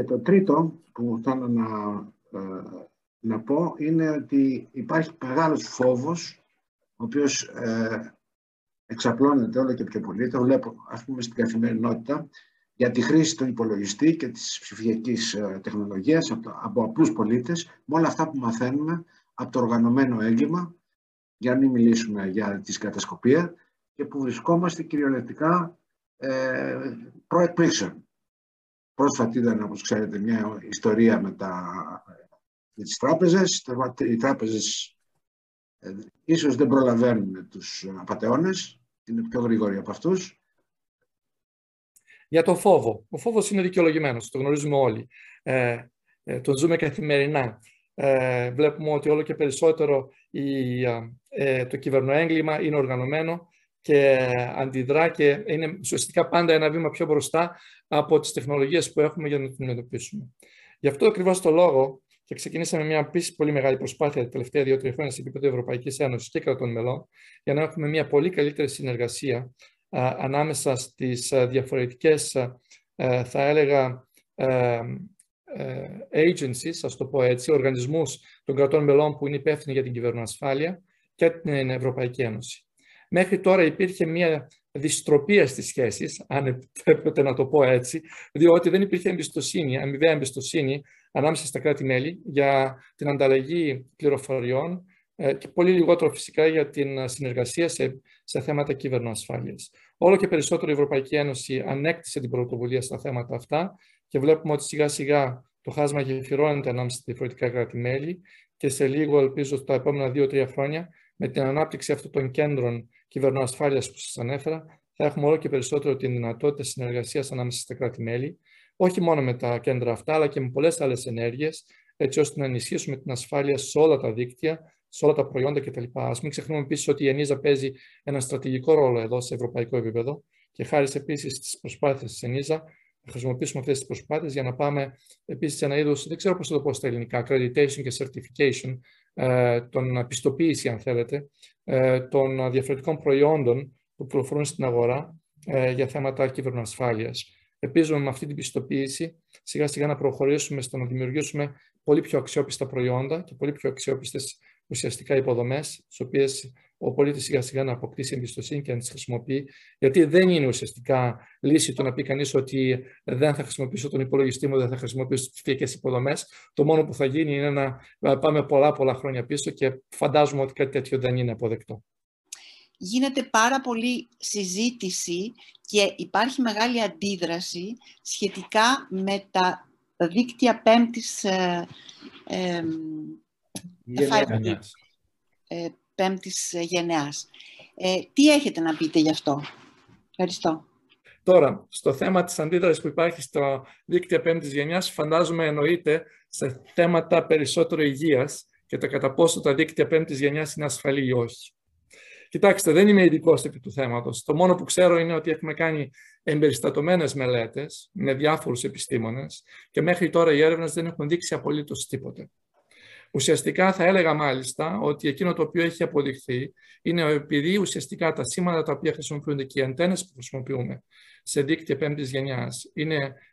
Και το τρίτο που θέλω να, ε, να πω είναι ότι υπάρχει μεγάλος φόβος, ο οποίος ε, εξαπλώνεται όλο και πιο πολύ, το βλέπω ας πούμε στην καθημερινότητα, για τη χρήση του υπολογιστή και της ψηφιακής ε, τεχνολογίας από, από απλούς πολίτες, με όλα αυτά που μαθαίνουμε από το οργανωμένο έγκλημα, για να μην μιλήσουμε για τη κατασκοπία, και που βρισκόμαστε κυριολεκτικά ε, προεκπλήξεων. Πρόσφατα ήταν, όπως ξέρετε, μια ιστορία με, τα, με τις τράπεζες. Οι τράπεζες ε, ίσως δεν προλαβαίνουν τους απαταιώνες, είναι πιο γρήγοροι από αυτούς. Για το φόβο. Ο φόβος είναι δικαιολογημένος, το γνωρίζουμε όλοι. Ε, ε, τον ζούμε καθημερινά. Ε, βλέπουμε ότι όλο και περισσότερο η, ε, το κυβερνοέγκλημα είναι οργανωμένο και αντιδρά και είναι ουσιαστικά πάντα ένα βήμα πιο μπροστά από τις τεχνολογίες που έχουμε για να την αντιμετωπίσουμε. Γι' αυτό ακριβώς το λόγο και ξεκινήσαμε μια επίσης πολύ μεγάλη προσπάθεια τα τελευταία δύο-τρία χρόνια σε επίπεδο Ευρωπαϊκής Ένωσης και κρατών μελών, για να έχουμε μια πολύ καλύτερη συνεργασία α, ανάμεσα στις διαφορετικές, θα έλεγα, agencies, ας το πω έτσι, οργανισμούς των κρατών μελών που είναι υπεύθυνοι για την κυβερνοασφάλεια και την Ευρωπαϊκή Ένωση. Μέχρι τώρα υπήρχε μια δυστροπία στις σχέσεις, αν επιτρέπετε να το πω έτσι, διότι δεν υπήρχε εμπιστοσύνη, αμοιβαία εμπιστοσύνη ανάμεσα στα κράτη-μέλη για την ανταλλαγή πληροφοριών ε, και πολύ λιγότερο φυσικά για την συνεργασία σε, σε θέματα κυβερνοασφάλειας. Όλο και περισσότερο η Ευρωπαϊκή Ένωση ανέκτησε την πρωτοβουλία στα θέματα αυτά και βλέπουμε ότι σιγά σιγά το χάσμα γεφυρώνεται ανάμεσα στα διαφορετικά κράτη-μέλη και σε λίγο, ελπίζω, στα επόμενα δύο-τρία χρόνια, με την ανάπτυξη αυτών των κέντρων κυβερνοασφάλειας που σας ανέφερα, θα έχουμε όλο και περισσότερο την δυνατότητα συνεργασίας ανάμεσα στα κράτη-μέλη, όχι μόνο με τα κέντρα αυτά, αλλά και με πολλές άλλες ενέργειες, έτσι ώστε να ενισχύσουμε την ασφάλεια σε όλα τα δίκτυα, σε όλα τα προϊόντα κτλ. Α μην ξεχνούμε επίσης ότι η ΕΝΙΖΑ παίζει ένα στρατηγικό ρόλο εδώ σε ευρωπαϊκό επίπεδο και χάρη επίσης στις προσπάθειες της ΕΝΙΖΑ θα χρησιμοποιήσουμε αυτές τις προσπάθειες για να πάμε επίσης σε ένα είδος, δεν ξέρω πώς θα το πω στα ελληνικά, accreditation και certification, ε, των πιστοποίηση, αν θέλετε, ε, των διαφορετικών προϊόντων που προχωρούν στην αγορά ε, για θέματα κυβερνοασφάλειας. Ελπίζουμε με αυτή την πιστοποίηση σιγά σιγά να προχωρήσουμε στο να δημιουργήσουμε πολύ πιο αξιόπιστα προϊόντα και πολύ πιο αξιόπιστες ουσιαστικά υποδομές, τι οποίες ο πολίτης σιγά σιγά να αποκτήσει εμπιστοσύνη και να τις χρησιμοποιεί. Γιατί δεν είναι ουσιαστικά λύση το να πει κανείς ότι δεν θα χρησιμοποιήσω τον υπολογιστή μου, δεν θα χρησιμοποιήσω τις ψηφιακές υποδομές. Το μόνο που θα γίνει είναι να πάμε πολλά πολλά χρόνια πίσω και φαντάζομαι ότι κάτι τέτοιο δεν είναι αποδεκτό. Γίνεται πάρα πολύ συζήτηση και υπάρχει μεγάλη αντίδραση σχετικά με τα δίκτυα πέμπτης ε, ε, γενιάς. Ε, πέμπτης γενεάς. Ε, τι έχετε να πείτε γι' αυτό; Ευχαριστώ. Τώρα, στο θέμα της αντίδρασης που υπάρχει στο δίκτυο πέμπτης γενιάς, φαντάζομαι εννοείται σε θέματα περισσότερο υγείας και το κατά πόσο τα δίκτυα πέμπτης γενιάς είναι ασφαλή ή όχι. Κοιτάξτε, δεν είμαι ειδικός επί του θέματος. Το μόνο που ξέρω είναι ότι έχουμε κάνει εμπεριστατωμένες μελέτες με διάφορους επιστήμονες και μέχρι τώρα οι έρευνες δεν έχουν δείξει απολύτως τίποτε. Ουσιαστικά θα έλεγα μάλιστα ότι εκείνο το οποίο έχει αποδειχθεί είναι επειδή ουσιαστικά τα σήματα τα οποία χρησιμοποιούνται και οι αντένες που χρησιμοποιούμε σε δίκτυα πέμπτης γενιάς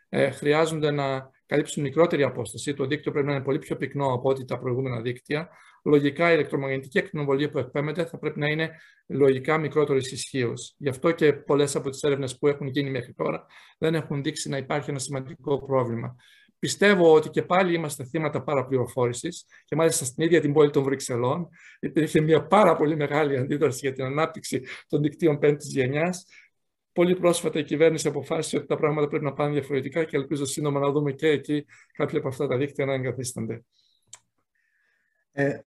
ε, χρειάζονται να καλύψουν μικρότερη απόσταση. Το δίκτυο πρέπει να είναι πολύ πιο πυκνό από ό,τι τα προηγούμενα δίκτυα. Λογικά η ηλεκτρομαγνητική ακτινοβολία που εκπέμπεται θα πρέπει να είναι λογικά μικρότερης ισχύως. Γι' αυτό και πολλές από τις έρευνες που έχουν γίνει μέχρι τώρα δεν έχουν δείξει να υπάρχει ένα σημαντικό πρόβλημα. Πιστεύω ότι και πάλι είμαστε θύματα παραπληροφόρησης και μάλιστα στην ίδια την πόλη των Βρυξελών υπήρχε μια πάρα πολύ μεγάλη αντίδραση για την ανάπτυξη των δικτύων πέμπτης γενιάς. Πολύ πρόσφατα η κυβέρνηση αποφάσισε ότι τα πράγματα πρέπει να πάνε διαφορετικά και ελπίζω σύντομα να δούμε και εκεί κάποια από αυτά τα δίκτυα να εγκαθίστανται. Ε,